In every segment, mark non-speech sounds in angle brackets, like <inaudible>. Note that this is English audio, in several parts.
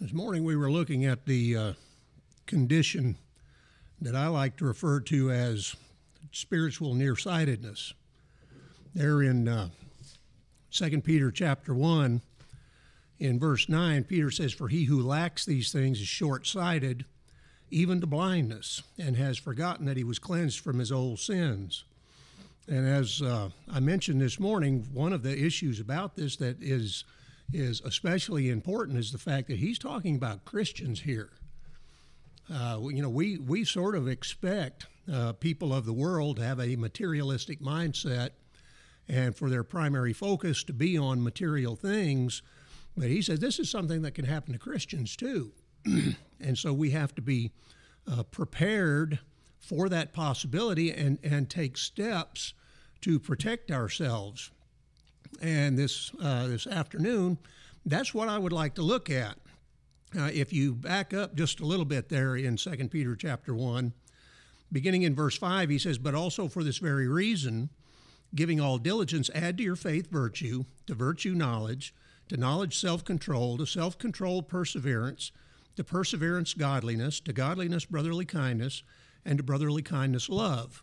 This morning we were looking at the uh, condition that I like to refer to as spiritual nearsightedness. There in uh, 2 Peter chapter 1, in verse 9, Peter says, For he who lacks these things is short sighted, even to blindness, and has forgotten that he was cleansed from his old sins. And as uh, I mentioned this morning, one of the issues about this that is is especially important is the fact that he's talking about Christians here. Uh, you know, we, we sort of expect uh, people of the world to have a materialistic mindset and for their primary focus to be on material things. But he says this is something that can happen to Christians too. <clears throat> and so we have to be uh, prepared for that possibility and, and take steps to protect ourselves and this uh, this afternoon, that's what I would like to look at. Uh, if you back up just a little bit there in 2 Peter chapter 1, beginning in verse 5, he says, But also for this very reason, giving all diligence, add to your faith virtue, to virtue knowledge, to knowledge self control, to self control perseverance, to perseverance godliness, to godliness brotherly kindness, and to brotherly kindness love.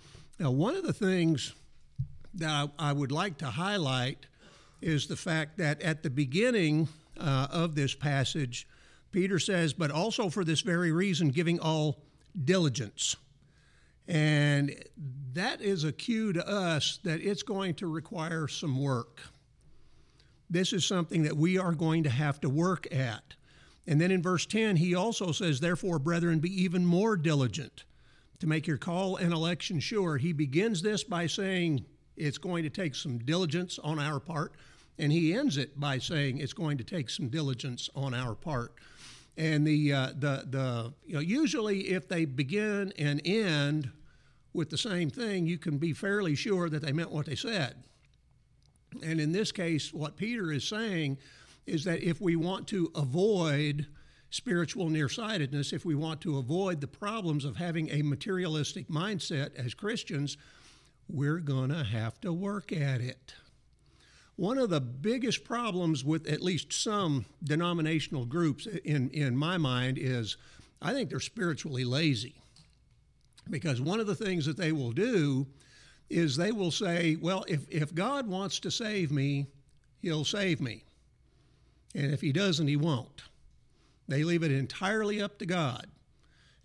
Now, one of the things that I, I would like to highlight is the fact that at the beginning uh, of this passage, Peter says, but also for this very reason, giving all diligence. And that is a cue to us that it's going to require some work. This is something that we are going to have to work at. And then in verse 10, he also says, Therefore, brethren, be even more diligent to make your call and election sure. He begins this by saying it's going to take some diligence on our part, and he ends it by saying it's going to take some diligence on our part. And the uh, the the you know usually if they begin and end with the same thing, you can be fairly sure that they meant what they said. And in this case, what Peter is saying is that if we want to avoid spiritual nearsightedness if we want to avoid the problems of having a materialistic mindset as Christians. We're going to have to work at it. One of the biggest problems with at least some denominational groups, in, in my mind, is I think they're spiritually lazy. Because one of the things that they will do is they will say, well, if, if God wants to save me, he'll save me. And if he doesn't, he won't. They leave it entirely up to God.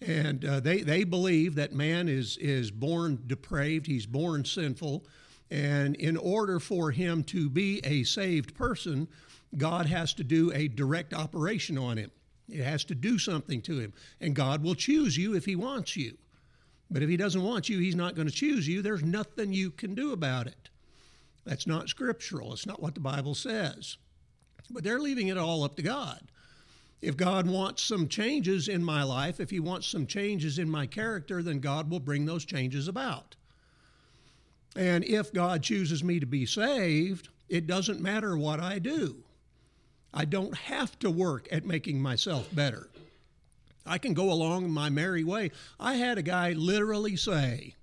And uh, they, they believe that man is, is born depraved, he's born sinful. And in order for him to be a saved person, God has to do a direct operation on him. It has to do something to him. And God will choose you if he wants you. But if he doesn't want you, he's not going to choose you. There's nothing you can do about it. That's not scriptural. It's not what the Bible says. But they're leaving it all up to God. If God wants some changes in my life, if He wants some changes in my character, then God will bring those changes about. And if God chooses me to be saved, it doesn't matter what I do. I don't have to work at making myself better. I can go along my merry way. I had a guy literally say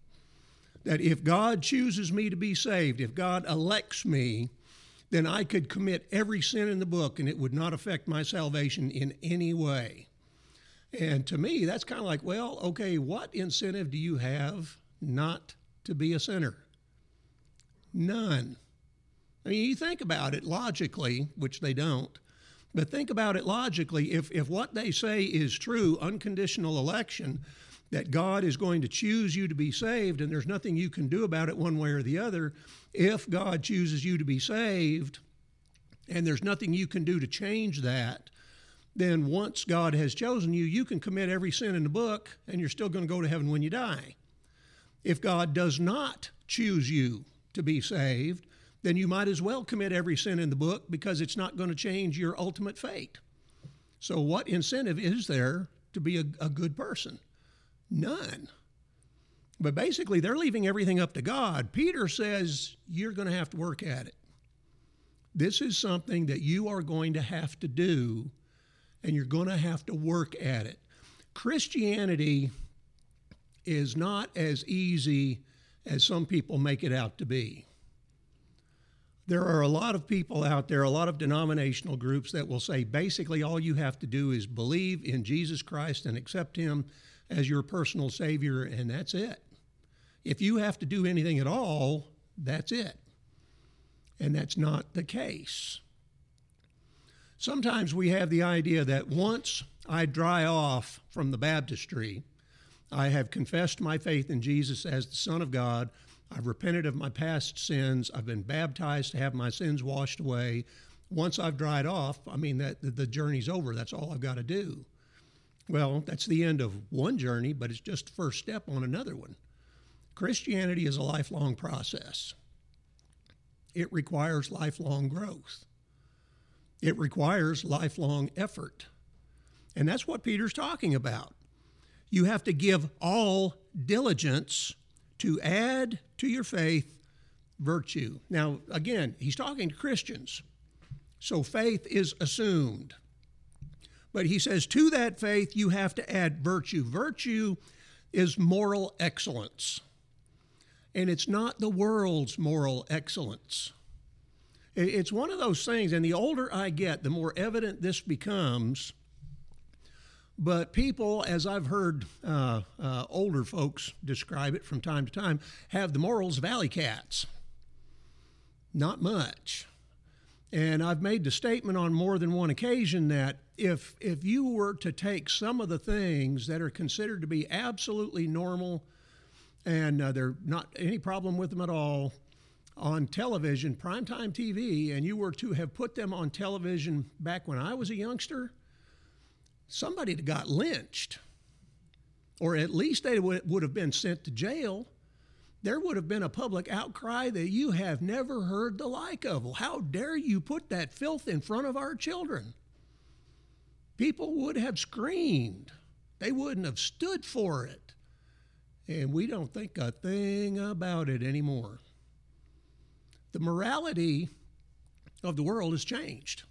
that if God chooses me to be saved, if God elects me, then I could commit every sin in the book and it would not affect my salvation in any way. And to me, that's kind of like, well, okay, what incentive do you have not to be a sinner? None. I mean, you think about it logically, which they don't, but think about it logically. If, if what they say is true, unconditional election, that God is going to choose you to be saved and there's nothing you can do about it one way or the other, if God chooses you to be saved and there's nothing you can do to change that, then once God has chosen you, you can commit every sin in the book and you're still going to go to heaven when you die. If God does not choose you to be saved, then you might as well commit every sin in the book because it's not going to change your ultimate fate. So, what incentive is there to be a, a good person? None. But basically, they're leaving everything up to God. Peter says, You're going to have to work at it. This is something that you are going to have to do, and you're going to have to work at it. Christianity is not as easy as some people make it out to be. There are a lot of people out there, a lot of denominational groups that will say basically all you have to do is believe in Jesus Christ and accept Him as your personal Savior, and that's it. If you have to do anything at all, that's it. And that's not the case. Sometimes we have the idea that once I dry off from the baptistry, I have confessed my faith in Jesus as the Son of God. I've repented of my past sins. I've been baptized to have my sins washed away. Once I've dried off, I mean that the journey's over. That's all I've got to do. Well, that's the end of one journey, but it's just the first step on another one. Christianity is a lifelong process. It requires lifelong growth. It requires lifelong effort. And that's what Peter's talking about. You have to give all diligence to add to your faith virtue. Now, again, he's talking to Christians. So faith is assumed. But he says, to that faith, you have to add virtue. Virtue is moral excellence and it's not the world's moral excellence. It's one of those things, and the older I get, the more evident this becomes. But people, as I've heard uh, uh, older folks describe it from time to time, have the morals of alley cats. Not much. And I've made the statement on more than one occasion that if, if you were to take some of the things that are considered to be absolutely normal and uh, are not any problem with them at all on television, primetime TV, and you were to have put them on television back when I was a youngster, somebody got lynched, or at least they would have been sent to jail. There would have been a public outcry that you have never heard the like of. How dare you put that filth in front of our children? People would have screamed. They wouldn't have stood for it and we don't think a thing about it anymore. The morality of the world has changed.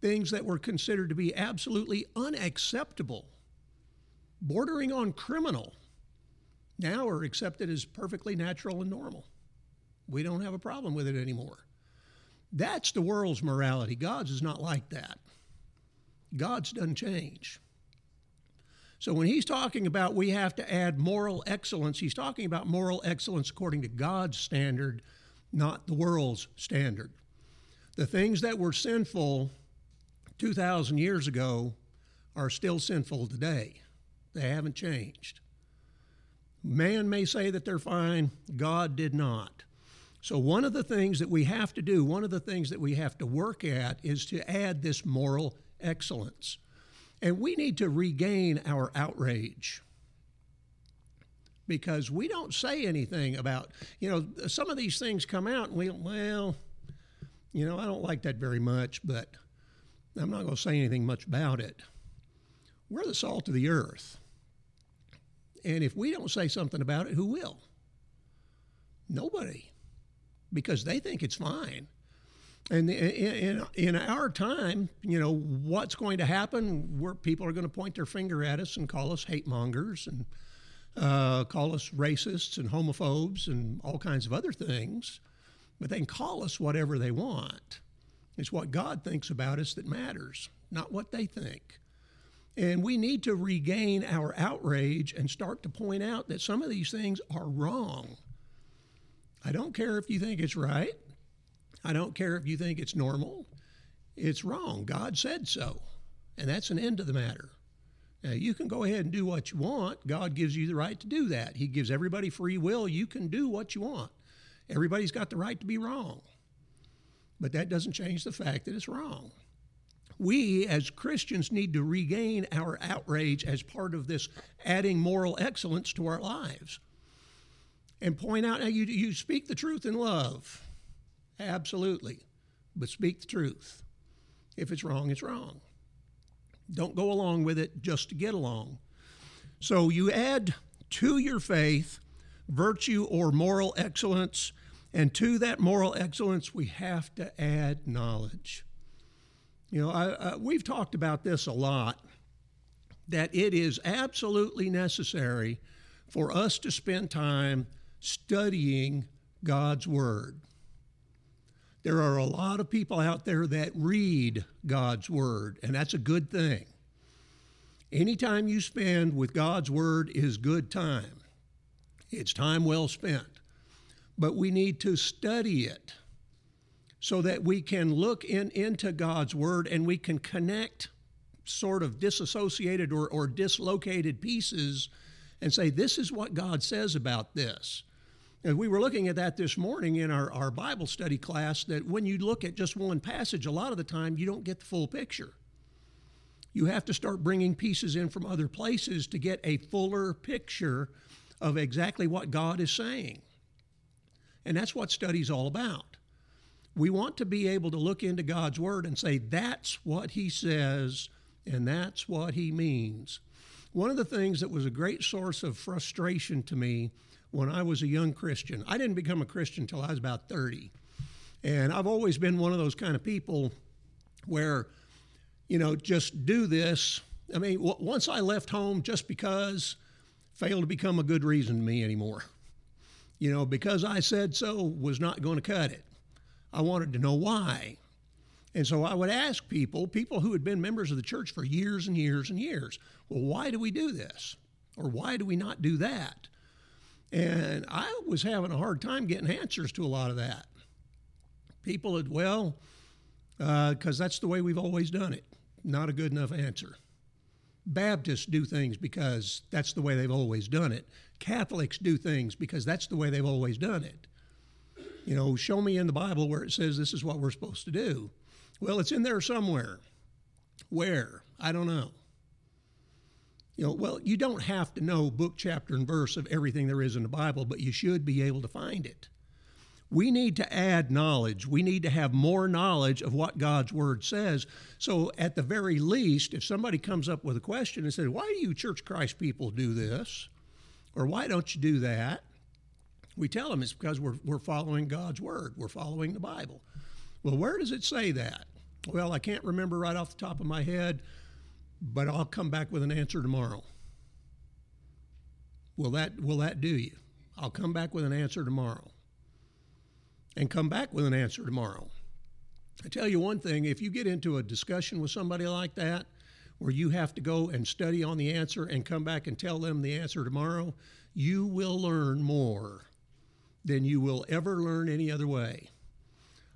Things that were considered to be absolutely unacceptable, bordering on criminal, now are accepted as perfectly natural and normal. We don't have a problem with it anymore. That's the world's morality. God's is not like that. God's doesn't change. So when he's talking about we have to add moral excellence, he's talking about moral excellence according to God's standard, not the world's standard. The things that were sinful 2,000 years ago are still sinful today. They haven't changed. Man may say that they're fine, God did not. So, one of the things that we have to do, one of the things that we have to work at is to add this moral excellence. And we need to regain our outrage because we don't say anything about, you know, some of these things come out and we, well, you know, I don't like that very much, but I'm not going to say anything much about it. We're the salt of the earth. And if we don't say something about it, who will? Nobody. Because they think it's fine. And in, in, our time, you know, what's going to happen? Where people are going to point their finger at us and call us hate mongers and uh, call us racists and homophobes and all kinds of other things. But they can call us whatever they want. It's what God thinks about us that matters, not what they think. And we need to regain our outrage and start to point out that some of these things are wrong. I don't care if you think it's right. I don't care if you think it's normal, it's wrong. God said so. And that's an end of the matter. Now, you can go ahead and do what you want. God gives you the right to do that. He gives everybody free will. You can do what you want. Everybody's got the right to be wrong. But that doesn't change the fact that it's wrong. We as Christians need to regain our outrage as part of this adding moral excellence to our lives and point out how you, you speak the truth in love. Absolutely. But speak the truth. If it's wrong, it's wrong. Don't go along with it just to get along. So you add to your faith virtue or moral excellence, and to that moral excellence, we have to add knowledge. You know, I, I, we've talked about this a lot that it is absolutely necessary for us to spend time studying God's Word. There are a lot of people out there that read God's Word, and that's a good thing. Any time you spend with God's Word is good time. It's time well spent. But we need to study it so that we can look in, into God's Word and we can connect sort of disassociated or, or dislocated pieces and say, this is what God says about this. And we were looking at that this morning in our, our Bible study class that when you look at just one passage, a lot of the time you don't get the full picture. You have to start bringing pieces in from other places to get a fuller picture of exactly what God is saying. And that's what study's all about. We want to be able to look into God's Word and say, that's what He says, and that's what He means. One of the things that was a great source of frustration to me when I was a young Christian, I didn't become a Christian until I was about 30. And I've always been one of those kind of people where, you know, just do this. I mean, w- once I left home just because failed to become a good reason to me anymore. You know, because I said so was not going to cut it. I wanted to know why. And so I would ask people, people who had been members of the church for years and years and years, well, why do we do this? Or why do we not do that? And I was having a hard time getting answers to a lot of that. People had, well, because uh, that's the way we've always done it. Not a good enough answer. Baptists do things because that's the way they've always done it. Catholics do things because that's the way they've always done it. You know, show me in the Bible where it says this is what we're supposed to do. Well, it's in there somewhere. Where? I don't know. You know, well, you don't have to know book, chapter, and verse of everything there is in the Bible, but you should be able to find it. We need to add knowledge. We need to have more knowledge of what God's Word says. So, at the very least, if somebody comes up with a question and says, Why do you Church Christ people do this? Or why don't you do that? We tell them it's because we're, we're following God's Word, we're following the Bible. Well, where does it say that? Well, I can't remember right off the top of my head, but I'll come back with an answer tomorrow. Will that, will that do you? I'll come back with an answer tomorrow and come back with an answer tomorrow. I tell you one thing if you get into a discussion with somebody like that, where you have to go and study on the answer and come back and tell them the answer tomorrow, you will learn more than you will ever learn any other way.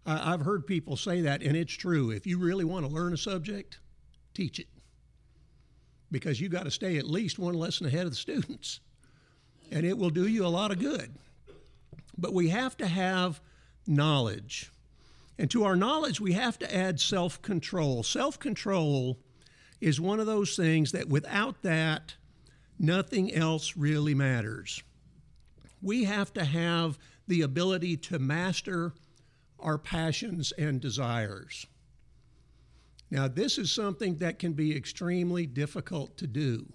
I've heard people say that, and it's true. If you really want to learn a subject, teach it. Because you got to stay at least one lesson ahead of the students, and it will do you a lot of good. But we have to have knowledge. And to our knowledge, we have to add self control. Self control is one of those things that without that, nothing else really matters. We have to have the ability to master our passions and desires. Now, this is something that can be extremely difficult to do.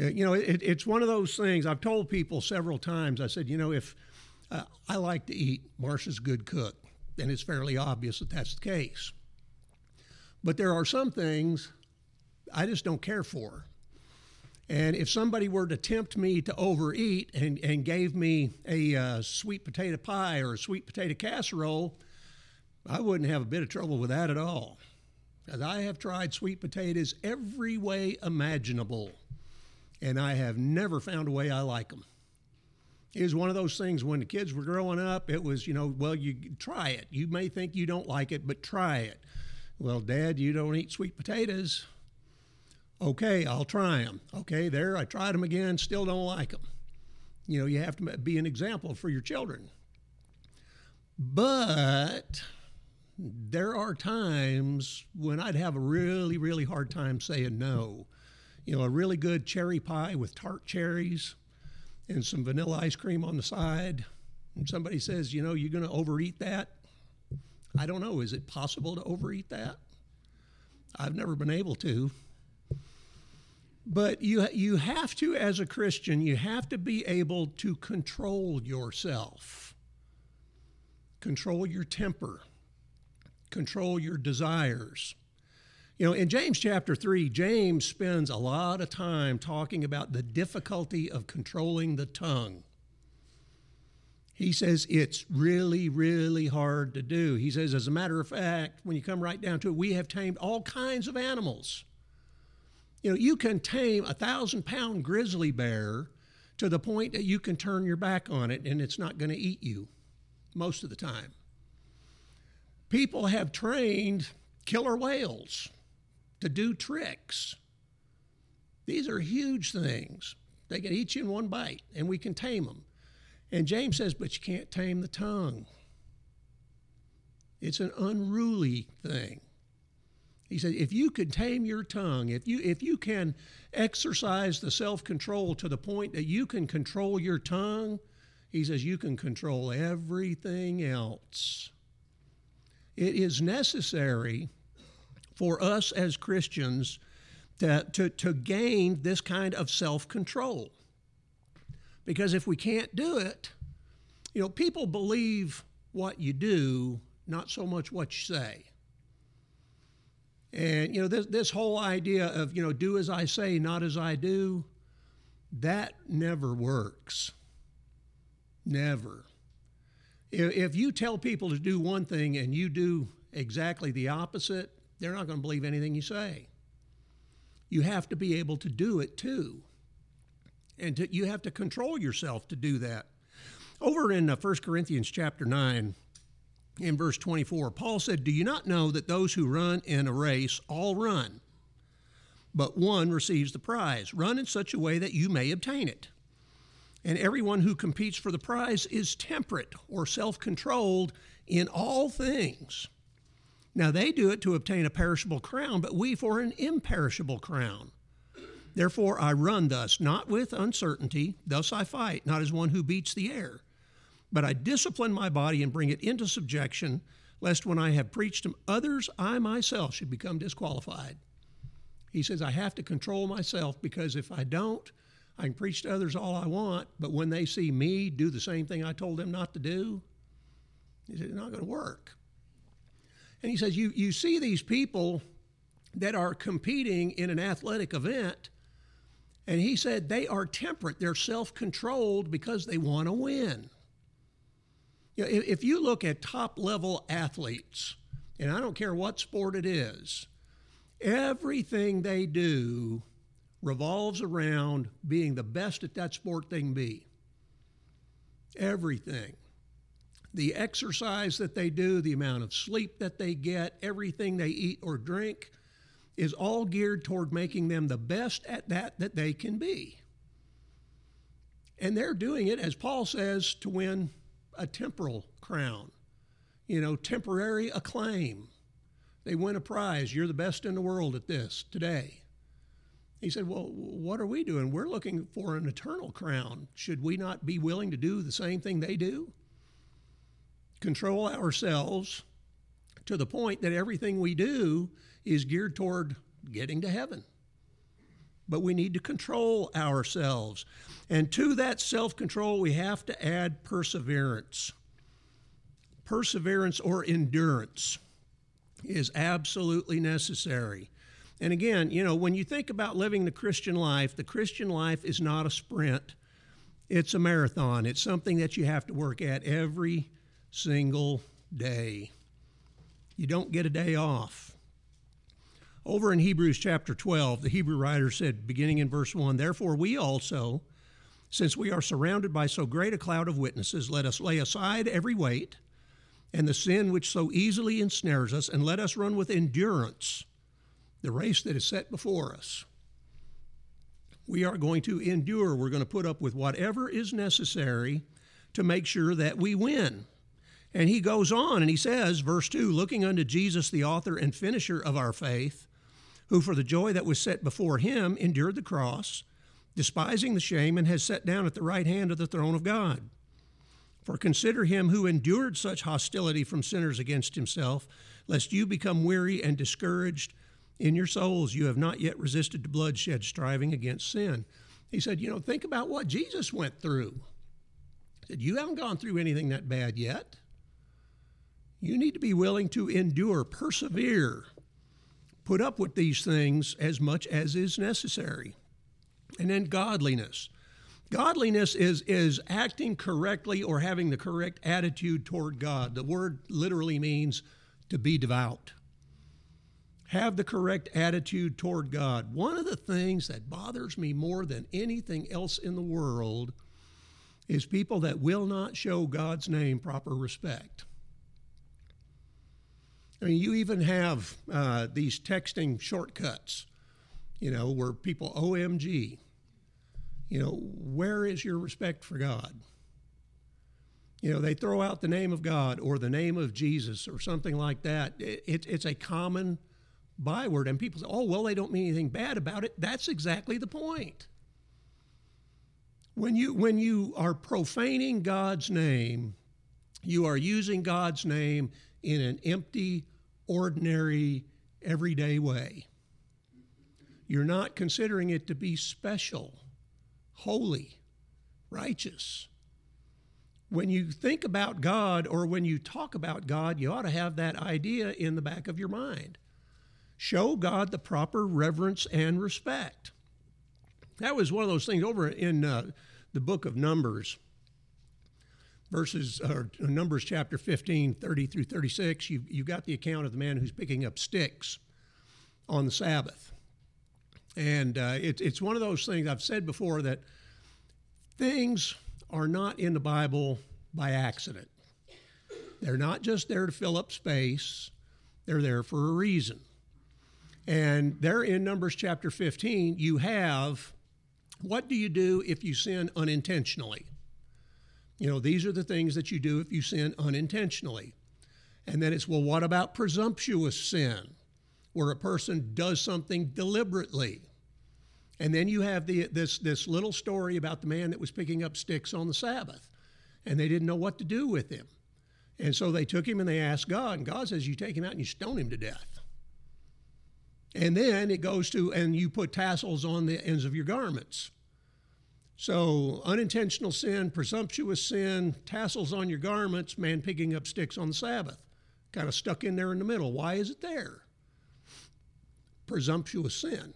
Uh, you know, it, it's one of those things I've told people several times. I said, you know, if uh, I like to eat. Marcia's good cook, and it's fairly obvious that that's the case. But there are some things I just don't care for. And if somebody were to tempt me to overeat and, and gave me a uh, sweet potato pie or a sweet potato casserole, I wouldn't have a bit of trouble with that at all. Because I have tried sweet potatoes every way imaginable, and I have never found a way I like them it was one of those things when the kids were growing up it was you know well you try it. You may think you don't like it but try it. Well dad you don't eat sweet potatoes okay i'll try them okay there i tried them again still don't like them you know you have to be an example for your children but there are times when i'd have a really really hard time saying no you know a really good cherry pie with tart cherries and some vanilla ice cream on the side, and somebody says, you know, you're going to overeat that. I don't know. Is it possible to overeat that? I've never been able to. But you, you have to, as a Christian, you have to be able to control yourself, control your temper, control your desires. You know, in James chapter 3, James spends a lot of time talking about the difficulty of controlling the tongue. He says it's really, really hard to do. He says, as a matter of fact, when you come right down to it, we have tamed all kinds of animals. You know, you can tame a thousand pound grizzly bear to the point that you can turn your back on it and it's not going to eat you most of the time. People have trained killer whales to do tricks. These are huge things. They can eat you in one bite, and we can tame them. And James says, but you can't tame the tongue. It's an unruly thing. He said, if you can tame your tongue, if you if you can exercise the self-control to the point that you can control your tongue, he says you can control everything else. It is necessary for us as Christians to, to, to gain this kind of self control. Because if we can't do it, you know, people believe what you do, not so much what you say. And, you know, this, this whole idea of, you know, do as I say, not as I do, that never works. Never. If, you tell people to do one thing and you do exactly the opposite, they're not going to believe anything you say. You have to be able to do it too. And to, you have to control yourself to do that. Over in uh, 1 Corinthians chapter 9, in verse 24, Paul said, Do you not know that those who run in a race all run, but one receives the prize? Run in such a way that you may obtain it. And everyone who competes for the prize is temperate or self controlled in all things. Now they do it to obtain a perishable crown, but we for an imperishable crown. Therefore I run thus, not with uncertainty, thus I fight, not as one who beats the air. But I discipline my body and bring it into subjection, lest when I have preached to others, I myself should become disqualified. He says, I have to control myself because if I don't, I can preach to others all I want, but when they see me do the same thing I told them not to do, it's not going to work. And he says, you, you see these people that are competing in an athletic event, and he said they are temperate, they're self controlled because they want to win. You know, if, if you look at top level athletes, and I don't care what sport it is, everything they do revolves around being the best at that sport they can be. Everything the exercise that they do, the amount of sleep that they get, everything they eat or drink is all geared toward making them the best at that that they can be. And they're doing it, as Paul says, to win a temporal crown, you know, temporary acclaim. They win a prize. You're the best in the world at this today. He said, Well, what are we doing? We're looking for an eternal crown. Should we not be willing to do the same thing they do? control ourselves to the point that everything we do is geared toward getting to heaven. But we need to control ourselves. And to that self control, we have to add perseverance. Perseverance or endurance is absolutely necessary. And again, you know, when you think about living the Christian life, the Christian life is not a sprint, it's a marathon. It's something that you have to work at every single day. You don't get a day off. Over in Hebrews chapter 12, the Hebrew writer said, beginning in verse 1, Therefore we also, since we are surrounded by so great a cloud of witnesses, let us lay aside every weight and the sin which so easily ensnares us, and let us run with endurance the race that is set before us. We are going to endure. We're going to put up with whatever is necessary to make sure that we win. And he goes on and he says, verse 2 looking unto Jesus, the author and finisher of our faith, who for the joy that was set before him endured the cross, despising the shame, and has sat down at the right hand of the throne of God. For consider him who endured such hostility from sinners against himself, lest you become weary and discouraged. in your souls you have not yet resisted to bloodshed, striving against sin. He said, You know, think about what Jesus went through. He said, You haven't gone through anything that bad yet. You need to be willing to endure, persevere, put up with these things as much as is necessary. And then godliness. Godliness is, is acting correctly or having the correct attitude toward God. The word literally means to be devout. Have the correct attitude toward God. One of the things that bothers me more than anything else in the world is people that will not show God's name proper respect. I mean, you even have uh, these texting shortcuts, you know, where people OMG. You know, where is your respect for God? You know, they throw out the name of God or the name of Jesus or something like that. It, it, it's a common byword, and people say, oh, well, they don't mean anything bad about it. That's exactly the point. When you, when you are profaning God's name, you are using God's name in an empty, ordinary, everyday way. You're not considering it to be special, holy, righteous. When you think about God or when you talk about God, you ought to have that idea in the back of your mind. Show God the proper reverence and respect. That was one of those things over in uh, the book of Numbers verses or numbers chapter 15 30 through 36 you, you got the account of the man who's picking up sticks on the sabbath. And uh, it, it's one of those things i've said before that things are not in the bible by accident. They're not just there to fill up space. They're there for a reason. And there in numbers chapter 15 you have what do you do if you sin unintentionally you know, these are the things that you do if you sin unintentionally. And then it's, well, what about presumptuous sin, where a person does something deliberately? And then you have the, this, this little story about the man that was picking up sticks on the Sabbath, and they didn't know what to do with him. And so they took him and they asked God, and God says, You take him out and you stone him to death. And then it goes to, and you put tassels on the ends of your garments. So, unintentional sin, presumptuous sin, tassels on your garments, man picking up sticks on the Sabbath. Kind of stuck in there in the middle. Why is it there? Presumptuous sin.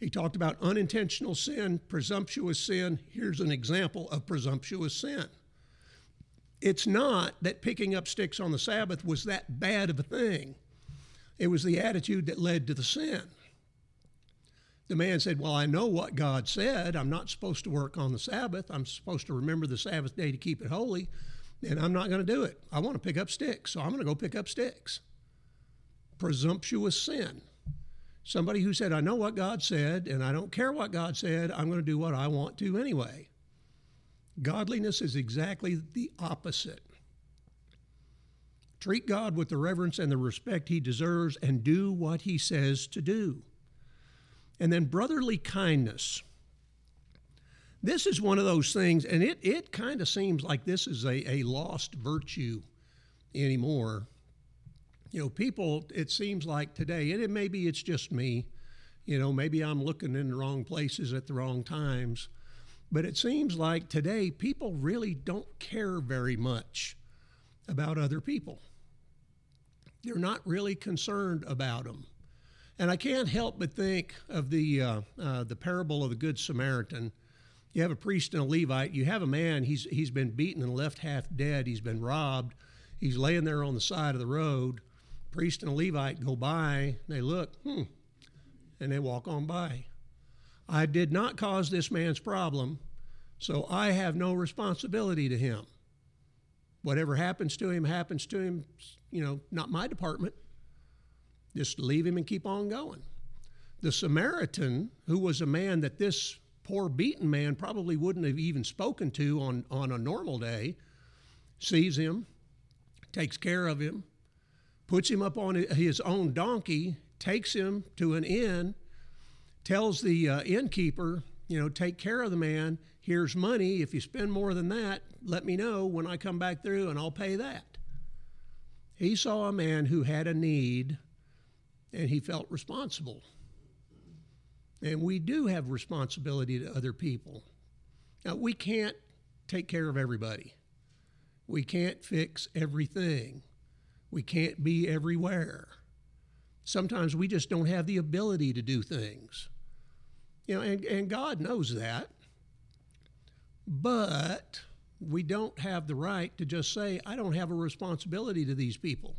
He talked about unintentional sin, presumptuous sin. Here's an example of presumptuous sin. It's not that picking up sticks on the Sabbath was that bad of a thing, it was the attitude that led to the sin. The man said, Well, I know what God said. I'm not supposed to work on the Sabbath. I'm supposed to remember the Sabbath day to keep it holy, and I'm not going to do it. I want to pick up sticks, so I'm going to go pick up sticks. Presumptuous sin. Somebody who said, I know what God said, and I don't care what God said, I'm going to do what I want to anyway. Godliness is exactly the opposite. Treat God with the reverence and the respect he deserves and do what he says to do. And then brotherly kindness. This is one of those things, and it, it kind of seems like this is a, a lost virtue anymore. You know, people, it seems like today, and it, maybe it's just me, you know, maybe I'm looking in the wrong places at the wrong times, but it seems like today people really don't care very much about other people. They're not really concerned about them. And I can't help but think of the, uh, uh, the parable of the Good Samaritan. You have a priest and a Levite. You have a man, he's, he's been beaten and left half dead. He's been robbed. He's laying there on the side of the road. Priest and a Levite go by. They look, hmm, and they walk on by. I did not cause this man's problem, so I have no responsibility to him. Whatever happens to him, happens to him, you know, not my department. Just leave him and keep on going. The Samaritan, who was a man that this poor beaten man probably wouldn't have even spoken to on, on a normal day, sees him, takes care of him, puts him up on his own donkey, takes him to an inn, tells the uh, innkeeper, you know, take care of the man. Here's money. If you spend more than that, let me know when I come back through and I'll pay that. He saw a man who had a need and he felt responsible. And we do have responsibility to other people. Now, we can't take care of everybody. We can't fix everything. We can't be everywhere. Sometimes we just don't have the ability to do things. You know, and, and God knows that. But we don't have the right to just say, I don't have a responsibility to these people.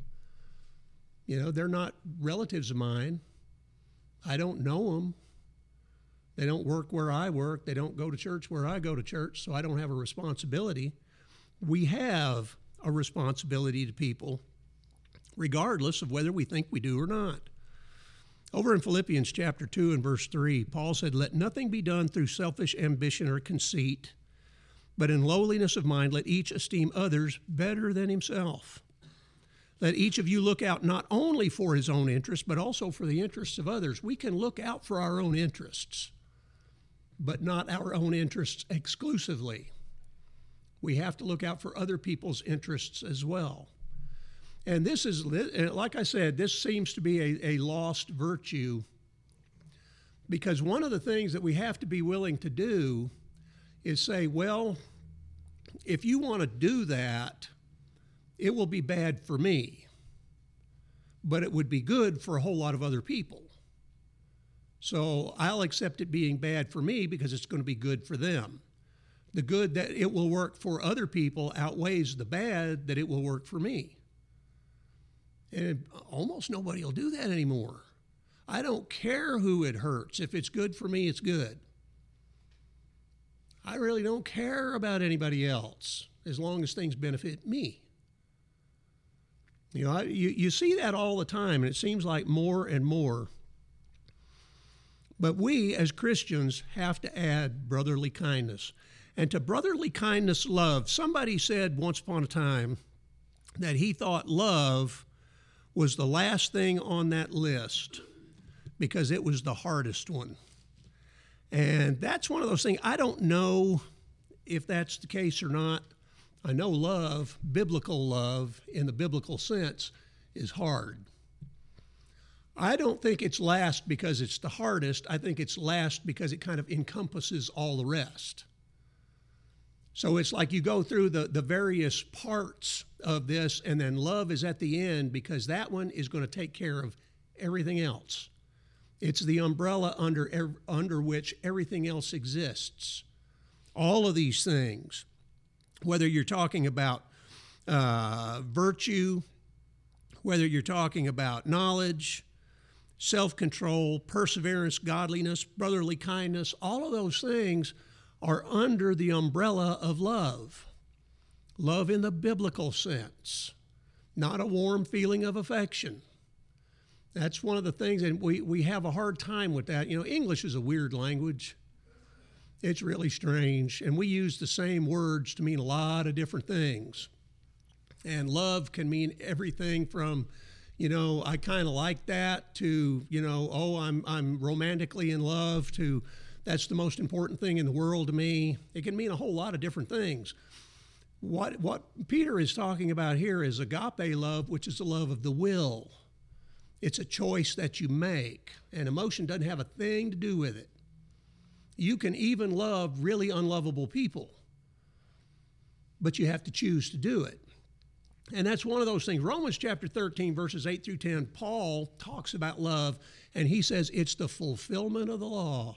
You know, they're not relatives of mine. I don't know them. They don't work where I work. They don't go to church where I go to church, so I don't have a responsibility. We have a responsibility to people, regardless of whether we think we do or not. Over in Philippians chapter 2 and verse 3, Paul said, Let nothing be done through selfish ambition or conceit, but in lowliness of mind, let each esteem others better than himself. Let each of you look out not only for his own interests, but also for the interests of others. We can look out for our own interests, but not our own interests exclusively. We have to look out for other people's interests as well. And this is, like I said, this seems to be a, a lost virtue because one of the things that we have to be willing to do is say, well, if you want to do that, it will be bad for me, but it would be good for a whole lot of other people. So I'll accept it being bad for me because it's going to be good for them. The good that it will work for other people outweighs the bad that it will work for me. And almost nobody will do that anymore. I don't care who it hurts. If it's good for me, it's good. I really don't care about anybody else as long as things benefit me. You know, I, you, you see that all the time, and it seems like more and more. But we as Christians have to add brotherly kindness. And to brotherly kindness, love. Somebody said once upon a time that he thought love was the last thing on that list because it was the hardest one. And that's one of those things. I don't know if that's the case or not. I know love, biblical love in the biblical sense, is hard. I don't think it's last because it's the hardest. I think it's last because it kind of encompasses all the rest. So it's like you go through the, the various parts of this, and then love is at the end because that one is going to take care of everything else. It's the umbrella under, under which everything else exists. All of these things, whether you're talking about uh, virtue, whether you're talking about knowledge, self control, perseverance, godliness, brotherly kindness, all of those things are under the umbrella of love. Love in the biblical sense, not a warm feeling of affection. That's one of the things, and we, we have a hard time with that. You know, English is a weird language. It's really strange, and we use the same words to mean a lot of different things. And love can mean everything from, you know, I kind of like that to, you know, oh, I'm, I'm romantically in love to, that's the most important thing in the world to me. It can mean a whole lot of different things. What, what Peter is talking about here is agape love, which is the love of the will. It's a choice that you make, and emotion doesn't have a thing to do with it. You can even love really unlovable people, but you have to choose to do it. And that's one of those things. Romans chapter 13, verses 8 through 10, Paul talks about love, and he says it's the fulfillment of the law.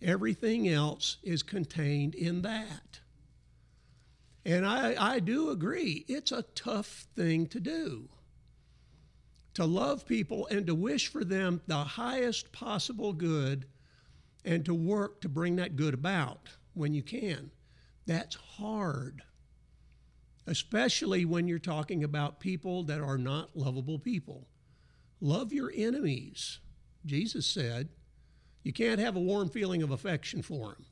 Everything else is contained in that. And I, I do agree, it's a tough thing to do. To love people and to wish for them the highest possible good and to work to bring that good about when you can. That's hard, especially when you're talking about people that are not lovable people. Love your enemies, Jesus said. You can't have a warm feeling of affection for them,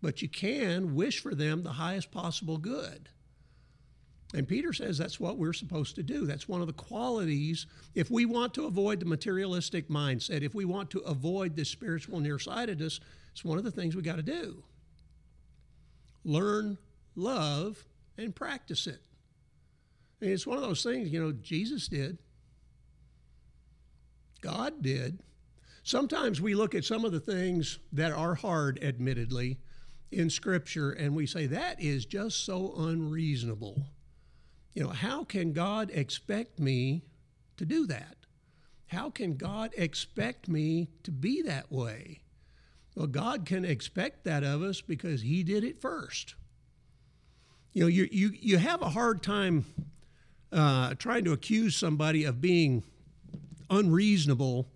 but you can wish for them the highest possible good. And Peter says that's what we're supposed to do. That's one of the qualities. If we want to avoid the materialistic mindset, if we want to avoid this spiritual nearsightedness, it's one of the things we got to do. Learn, love, and practice it. And it's one of those things, you know, Jesus did. God did. Sometimes we look at some of the things that are hard, admittedly, in Scripture, and we say, that is just so unreasonable. You know, how can God expect me to do that? How can God expect me to be that way? Well, God can expect that of us because He did it first. You know, you, you, you have a hard time uh, trying to accuse somebody of being unreasonable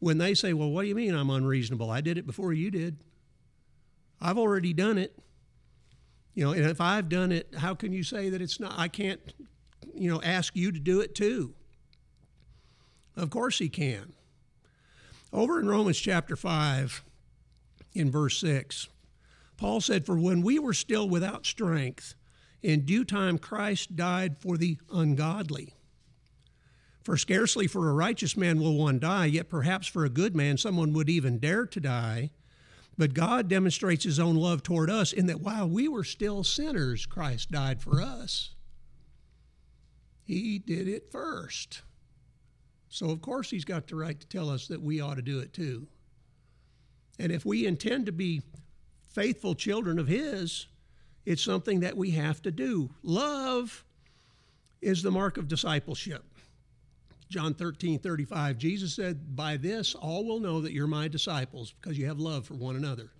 when they say, Well, what do you mean I'm unreasonable? I did it before you did. I've already done it. You know, and if I've done it, how can you say that it's not? I can't, you know, ask you to do it too. Of course he can. Over in Romans chapter 5, in verse 6, Paul said, For when we were still without strength, in due time Christ died for the ungodly. For scarcely for a righteous man will one die, yet perhaps for a good man someone would even dare to die. But God demonstrates his own love toward us in that while we were still sinners, Christ died for us. He did it first. So, of course, he's got the right to tell us that we ought to do it too. And if we intend to be faithful children of his, it's something that we have to do. Love is the mark of discipleship. John 13, 35, Jesus said, By this all will know that you're my disciples because you have love for one another.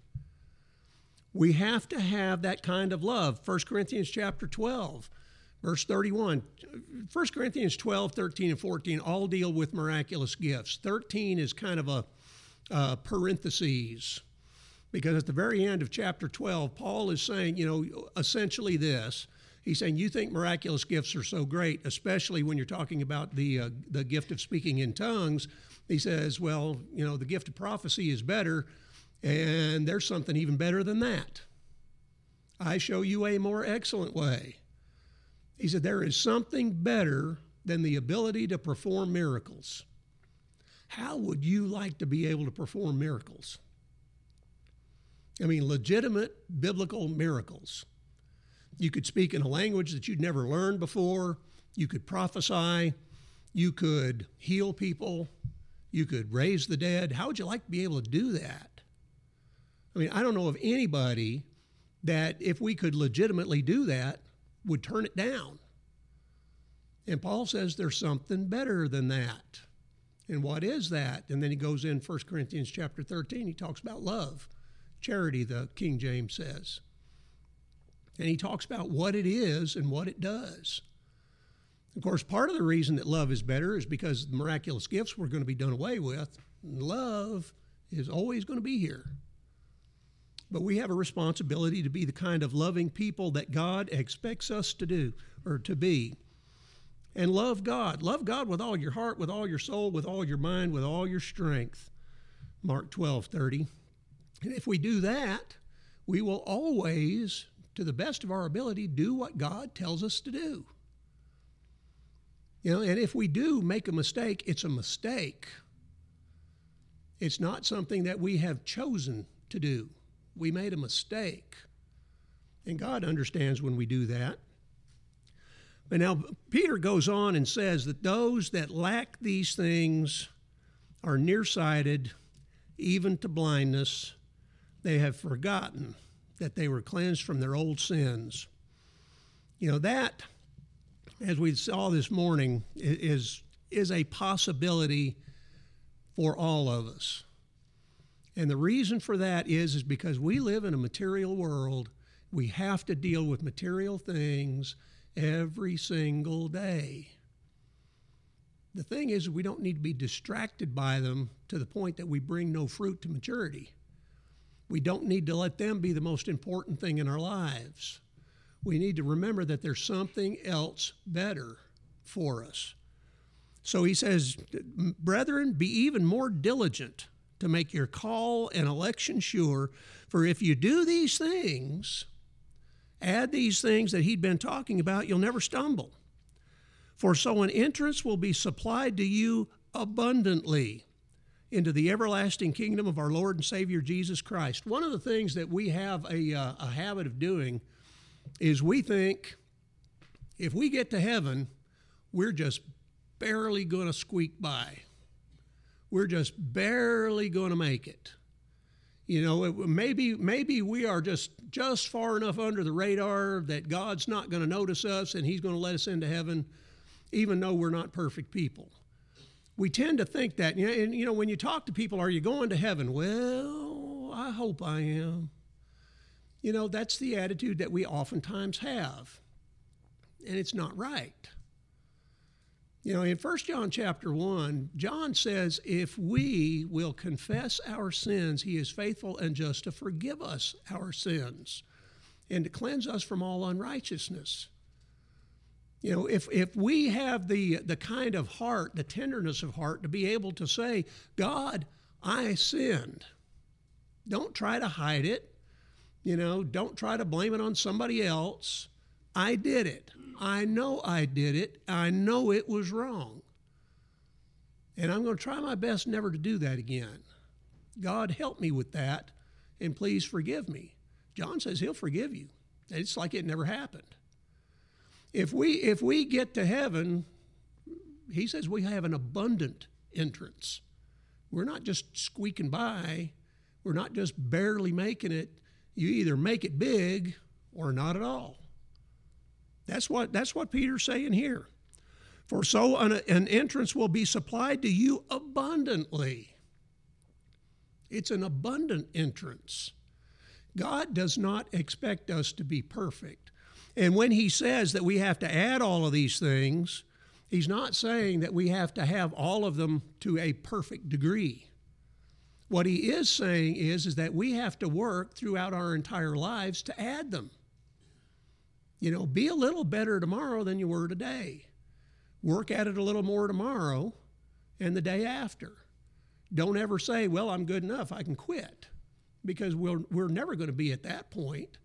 We have to have that kind of love. 1 Corinthians chapter 12, verse 31. 1 Corinthians 12, 13, and 14 all deal with miraculous gifts. 13 is kind of a, a parenthesis because at the very end of chapter 12, Paul is saying, you know, essentially this. He's saying, You think miraculous gifts are so great, especially when you're talking about the, uh, the gift of speaking in tongues. He says, Well, you know, the gift of prophecy is better, and there's something even better than that. I show you a more excellent way. He said, There is something better than the ability to perform miracles. How would you like to be able to perform miracles? I mean, legitimate biblical miracles. You could speak in a language that you'd never learned before. You could prophesy. You could heal people. You could raise the dead. How would you like to be able to do that? I mean, I don't know of anybody that, if we could legitimately do that, would turn it down. And Paul says there's something better than that. And what is that? And then he goes in 1 Corinthians chapter 13, he talks about love charity, the King James says. And he talks about what it is and what it does. Of course, part of the reason that love is better is because the miraculous gifts were going to be done away with. Love is always going to be here. But we have a responsibility to be the kind of loving people that God expects us to do or to be. And love God. Love God with all your heart, with all your soul, with all your mind, with all your strength. Mark 12 30. And if we do that, we will always, to the best of our ability, do what God tells us to do. You know, and if we do make a mistake, it's a mistake. It's not something that we have chosen to do. We made a mistake. And God understands when we do that. But now Peter goes on and says that those that lack these things are nearsighted, even to blindness, they have forgotten that they were cleansed from their old sins. You know, that, as we saw this morning, is, is a possibility for all of us. And the reason for that is, is because we live in a material world. We have to deal with material things every single day. The thing is, we don't need to be distracted by them to the point that we bring no fruit to maturity. We don't need to let them be the most important thing in our lives. We need to remember that there's something else better for us. So he says, Brethren, be even more diligent to make your call and election sure. For if you do these things, add these things that he'd been talking about, you'll never stumble. For so an entrance will be supplied to you abundantly into the everlasting kingdom of our Lord and Savior Jesus Christ. One of the things that we have a, uh, a habit of doing is we think if we get to heaven, we're just barely going to squeak by. we're just barely going to make it. You know, it, maybe maybe we are just just far enough under the radar that God's not going to notice us and He's going to let us into heaven, even though we're not perfect people. We tend to think that, and you know, when you talk to people, are you going to heaven? Well, I hope I am. You know, that's the attitude that we oftentimes have, and it's not right. You know, in 1 John chapter 1, John says, if we will confess our sins, he is faithful and just to forgive us our sins and to cleanse us from all unrighteousness. You know, if, if we have the, the kind of heart, the tenderness of heart to be able to say, God, I sinned, don't try to hide it. You know, don't try to blame it on somebody else. I did it. I know I did it. I know it was wrong. And I'm going to try my best never to do that again. God, help me with that, and please forgive me. John says he'll forgive you. It's like it never happened. If we if we get to heaven, he says we have an abundant entrance. We're not just squeaking by. We're not just barely making it. You either make it big or not at all. That's what, that's what Peter's saying here. For so an, an entrance will be supplied to you abundantly. It's an abundant entrance. God does not expect us to be perfect. And when he says that we have to add all of these things, he's not saying that we have to have all of them to a perfect degree. What he is saying is, is that we have to work throughout our entire lives to add them. You know, be a little better tomorrow than you were today. Work at it a little more tomorrow and the day after. Don't ever say, well, I'm good enough, I can quit, because we're, we're never going to be at that point.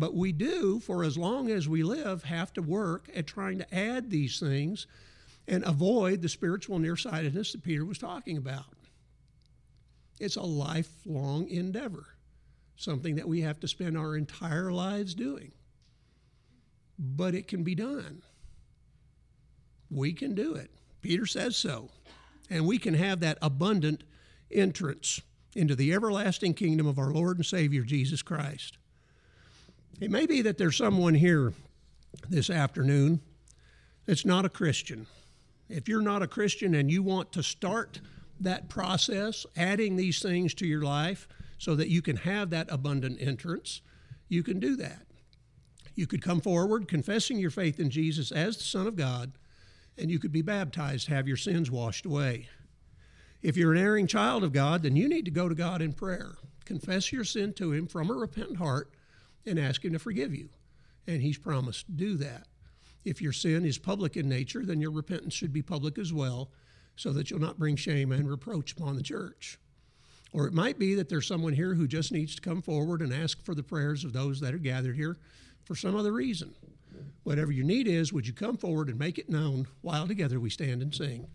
But we do, for as long as we live, have to work at trying to add these things and avoid the spiritual nearsightedness that Peter was talking about. It's a lifelong endeavor, something that we have to spend our entire lives doing but it can be done. We can do it. Peter says so. And we can have that abundant entrance into the everlasting kingdom of our Lord and Savior Jesus Christ. It may be that there's someone here this afternoon that's not a Christian. If you're not a Christian and you want to start that process, adding these things to your life so that you can have that abundant entrance, you can do that. You could come forward confessing your faith in Jesus as the Son of God, and you could be baptized, have your sins washed away. If you're an erring child of God, then you need to go to God in prayer. Confess your sin to Him from a repentant heart and ask Him to forgive you. And He's promised to do that. If your sin is public in nature, then your repentance should be public as well, so that you'll not bring shame and reproach upon the church. Or it might be that there's someone here who just needs to come forward and ask for the prayers of those that are gathered here for some other reason. Whatever your need is, would you come forward and make it known while together we stand and sing?